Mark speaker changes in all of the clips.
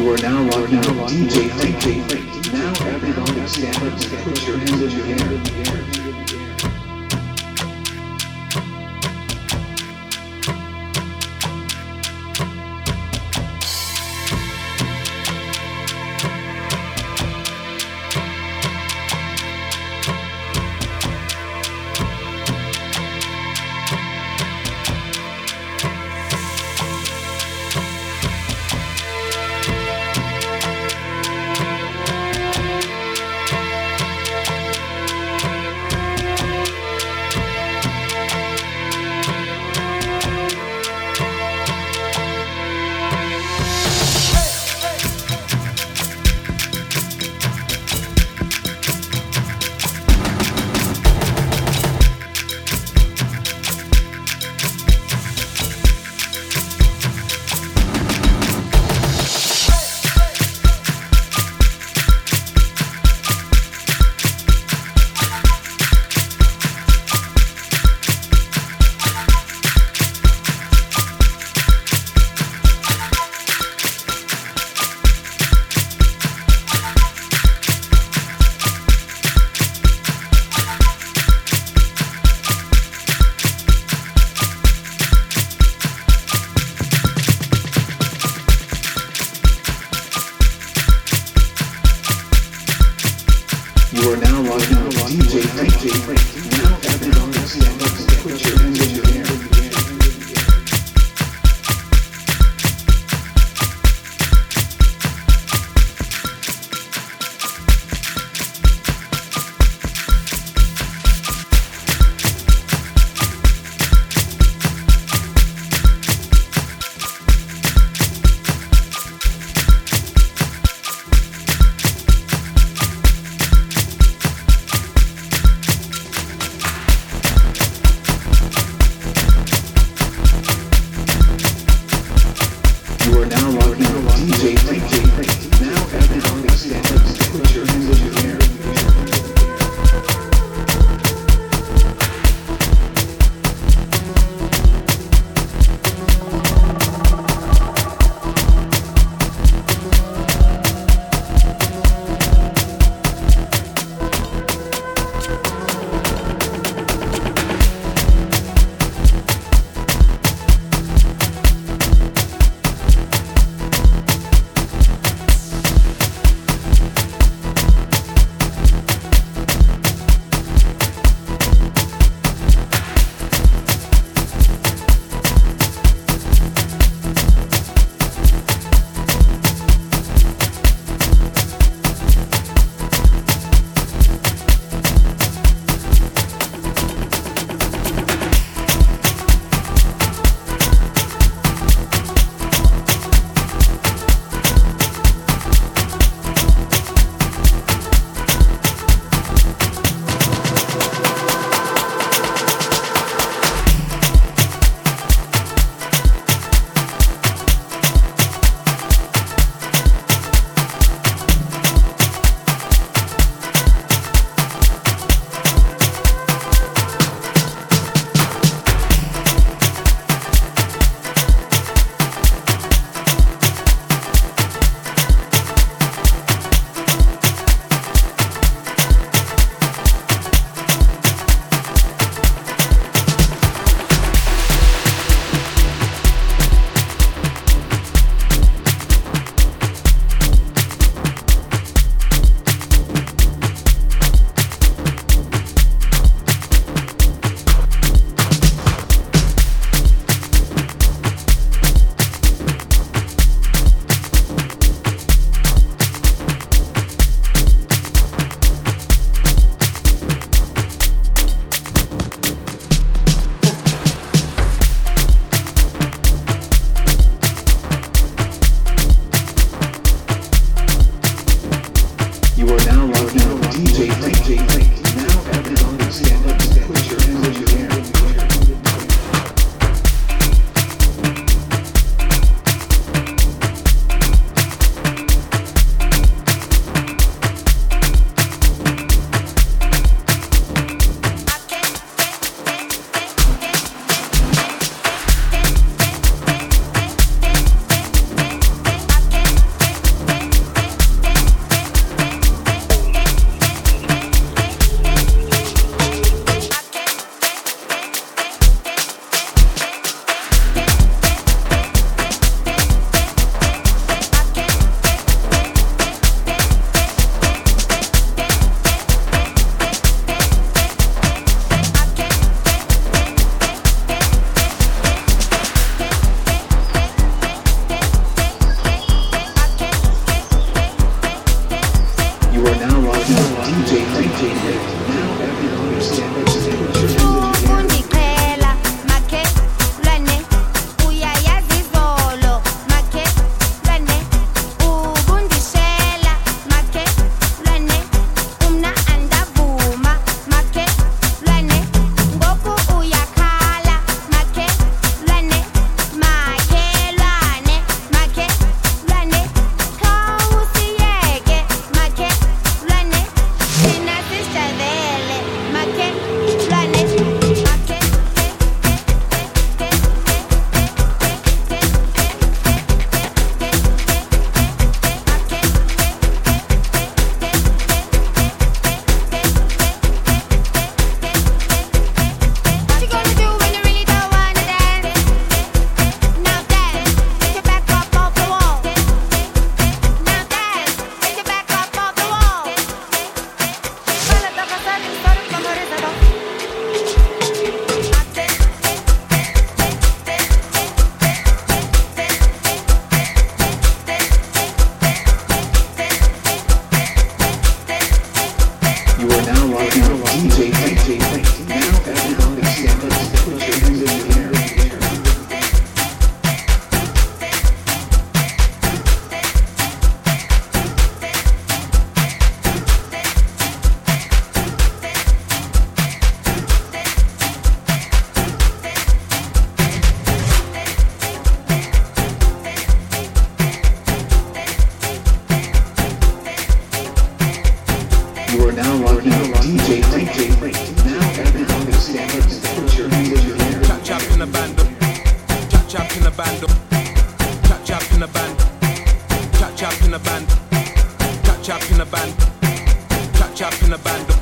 Speaker 1: You are now rocking with DJ Frank. Now everybody stand up and put your hands in the air. are now locked in DJ
Speaker 2: DJ Now every out standard temperature is your
Speaker 3: chop in the band. Chop chop in the band. Chop chop in the band. Chop chop in the band. Chop chop in the band. Chop chop in the
Speaker 4: band.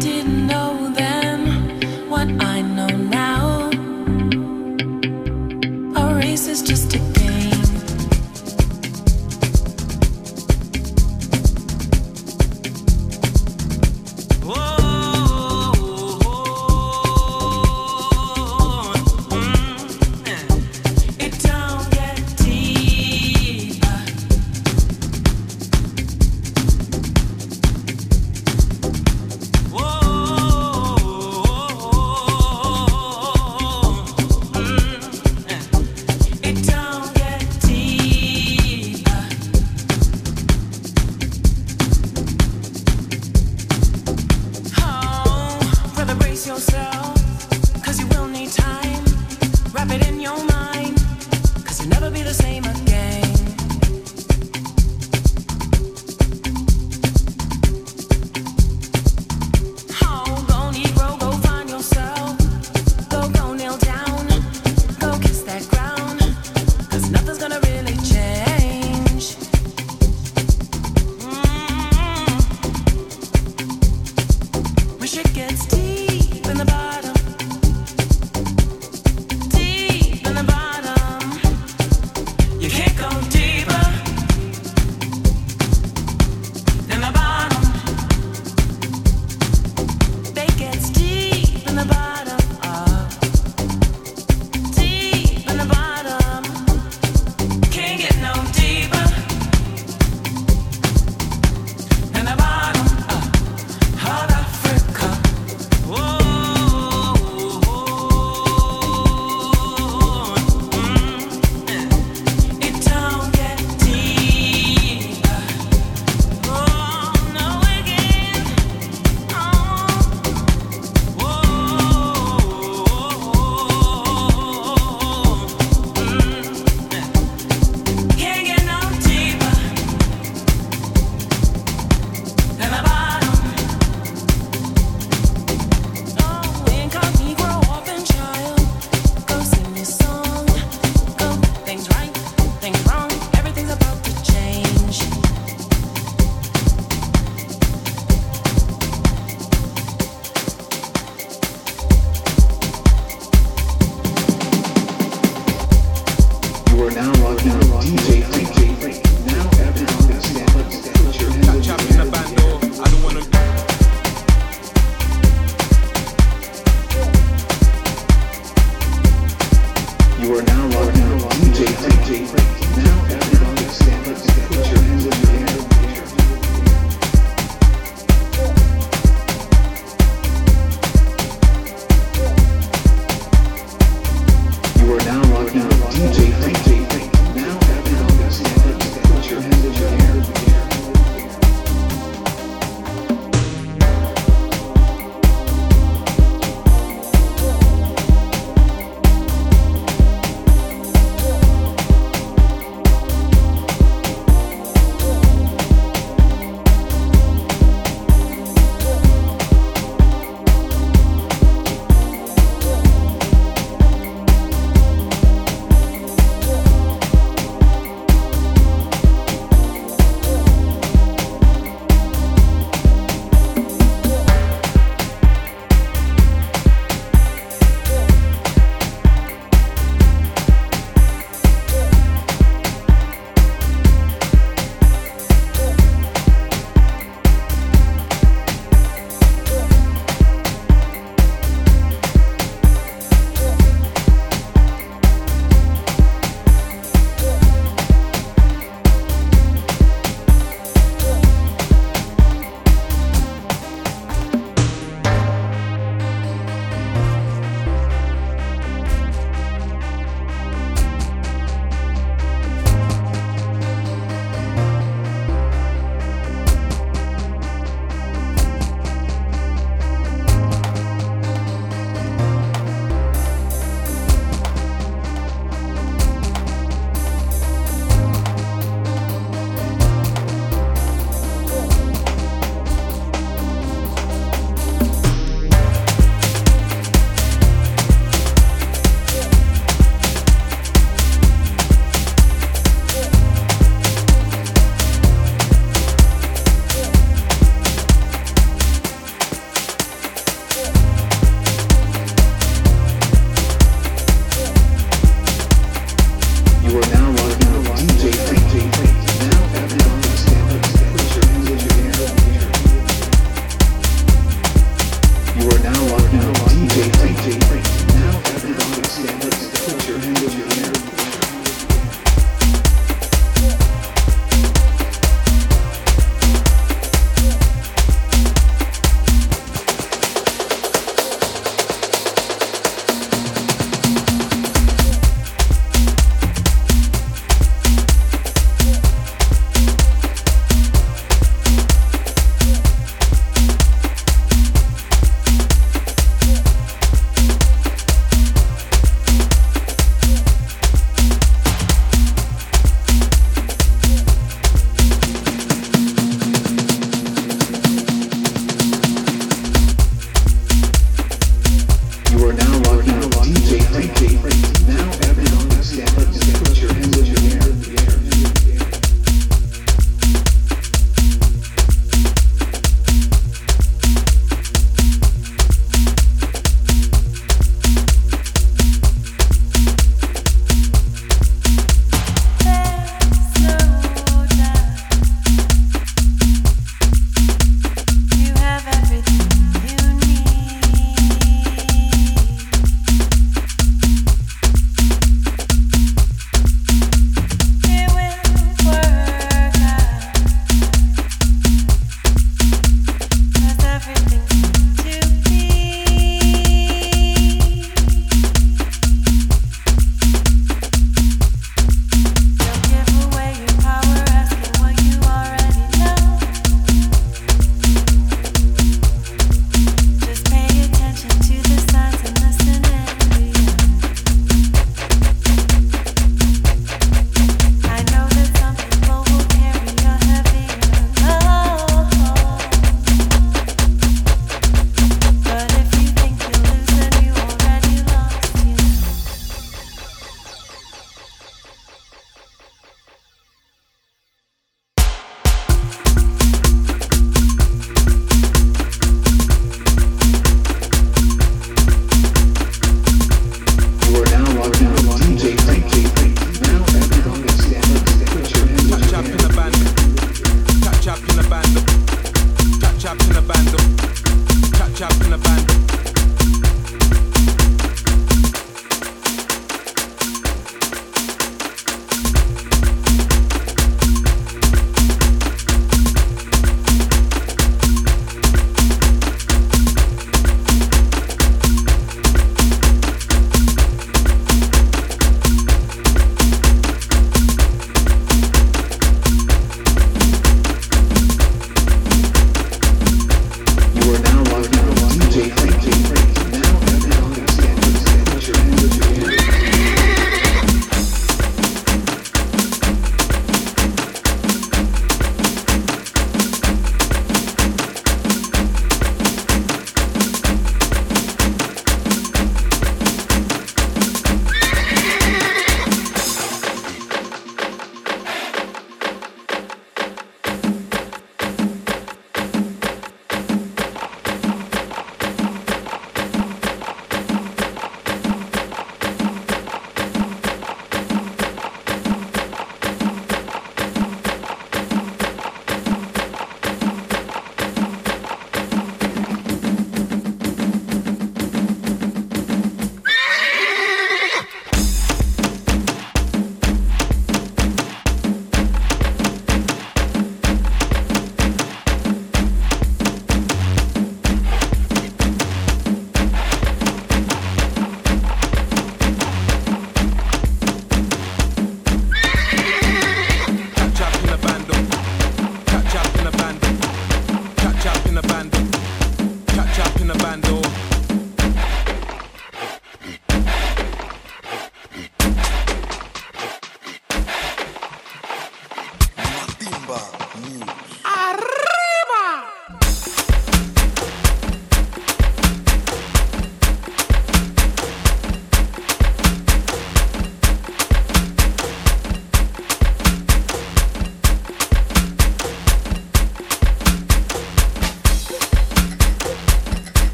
Speaker 4: didn't know.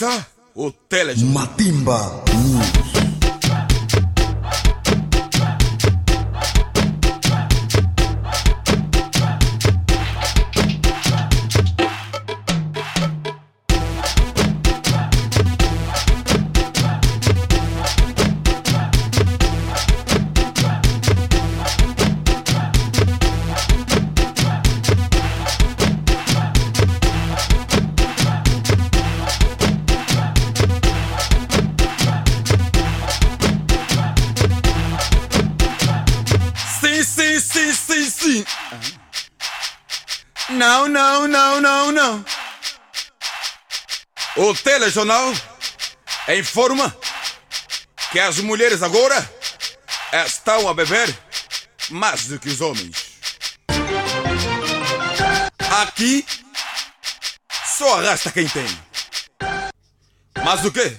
Speaker 3: está o
Speaker 5: Matimba.
Speaker 3: O telejornal informa é que as mulheres agora estão a beber mais do que os homens. Aqui só arrasta quem tem. Mas o quê?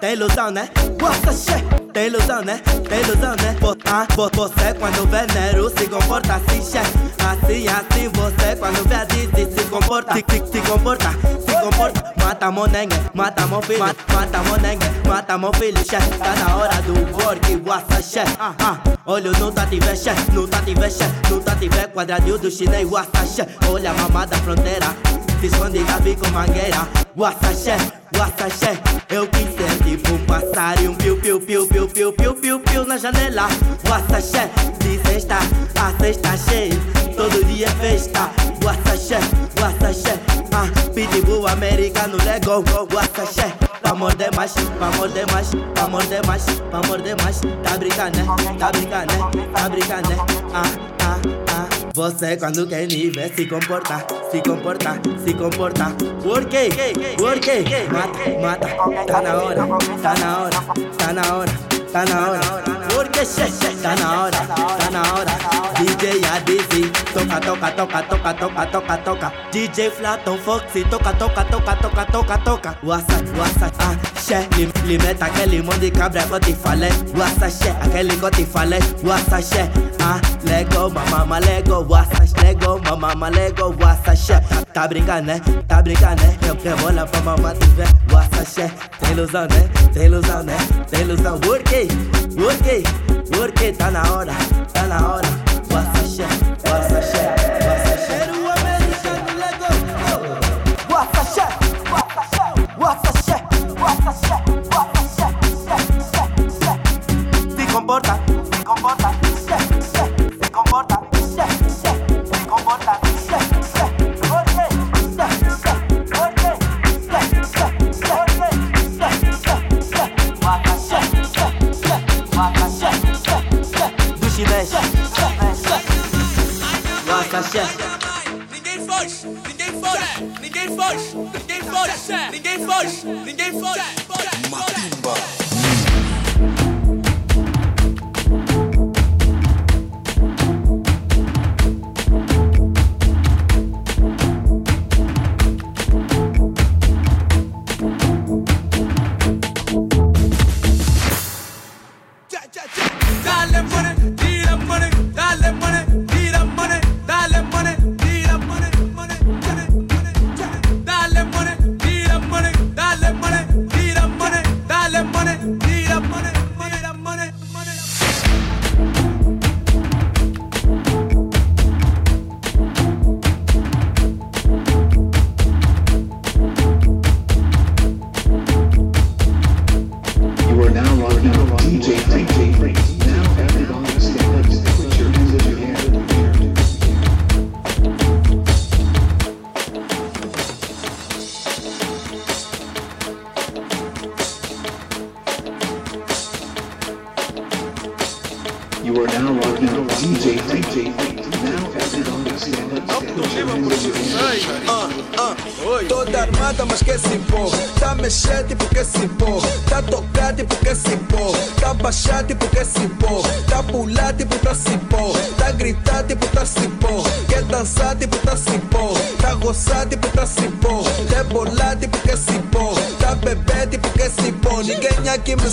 Speaker 6: Tem ilusão, né? Tem ilusão, né? Tem ilusão, né? Vo- ah, vo- você quando vê Nero se comporta assim, chefe. Assim, assim, você quando vê Dizzy se comporta. Se, se, comporta, se comporta. Mata monengue, mata meu filho. Mata, monengue, mata meu filho, chefe. Tá na hora do work, what's chefe? Ah, ah. Olho no tativé, chefe. No tativé, chefe. No tativé, quadradinho do chinês, what's chefe? Olha a mamada fronteira. Esconde Gabi com mangueira. Guaçaxé, guaçaxé Eu quis ser tipo um passarinho Piu, piu, piu, piu, piu, piu, piu, piu na janela. Guaçaxé, de sexta a sexta cheia Todo dia é festa. Guaçaxé, guaçaxé Ah, pitbull americano lego Guaçaxé Pra morder mais, pra morder mais, pra morder mais, pra morder mais. Tá brincando, né? Tá brincando, né? Tá brincando, né? Ah, ah, ah você quando quer ver se comporta, se comporta, se comporta. Por quê? Mata, mata. Tá na hora, tá na hora, tá na hora, tá na hora. Por que xê, xê, tá na hora, na hora. DJ toca, toca, toca, toca, toca, toca, toca. DJ Flaton Foxy, toca, toca, toca, toca, toca, toca. Wassa, wassa, ah, xé, li, li meta aquele limão de cabra que te falei. Wassa, xé, aquele que te falei. Wassa, xé, ah, Lego, mamama, Lego, wassa, Lego, mamama, Lego, wassa, xé. Tá brincando, né? Tá brincando, né? Eu quero bola pra mamãe te ver. Xé, tem ilusão, né? Tem ilusão, né? Tem ilusão. Quê? Por quê? Tá na hora, tá na hora. Wassa, xé, wassa, xé, wassa, xé. Peru americano, Lego, wassa, xé, wassa, xé, wassa, xé, Xé, xé. Wassa, xé.
Speaker 7: Ninguém foge, ninguém foge, ninguém foge, ninguém foge, ninguém foge, ninguém foge.
Speaker 8: Matimba.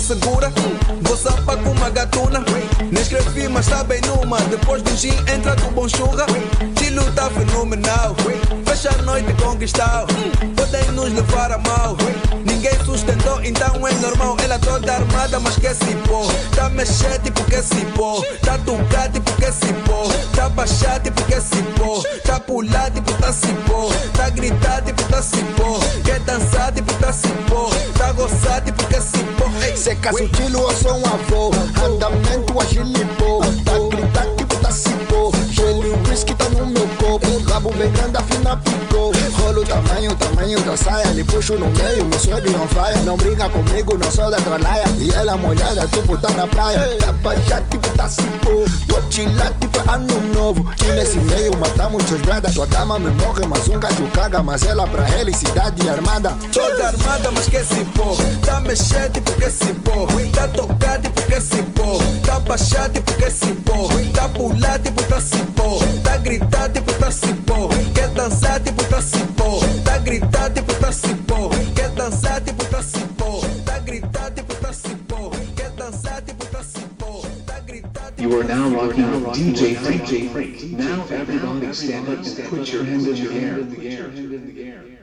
Speaker 1: Segura. Vou sampar com uma gatuna. Nem escrevi, mas tá bem numa. Depois do gin entra do bom chuga. Tilo tá fenomenal. Fecha a noite conquistal. Podem nos levar a mal. Ninguém sustentou, então é normal. Ela toda armada, mas quer se pôr. Tá mexendo porque se pôr. Tá tocado Ei,
Speaker 9: Se caso estilo eu sou um avô. Andamento agilipou Tá gritando tipo tá cipó Gelo e o whisky tá no meu copo Rabo bem grande, afina Rolo tamanho, da saia Lhe puxo no meio, meu swag on fire Não briga comigo, não sou da tralaia E ela molhada, tipo tá na praia Tá baixado, tipo tá cipó Tô chilado, tipo ano novo E nesse meio matamos seus bradas Tua dama me morre, mas um gajo caga Mas ela pra ele, cidade armada
Speaker 1: Toda armada, mas quer se pôr. Tá mexendo porque se pôr. Tá tocado porque se pôr. Tá baixado porque se pôr. Tá pulado porque tá se pôr. Tá gritado porque tá se pôr. Quer dançar porque tá se You are now rocking with DJ Frank. Now everybody stand up and put your hands in the air.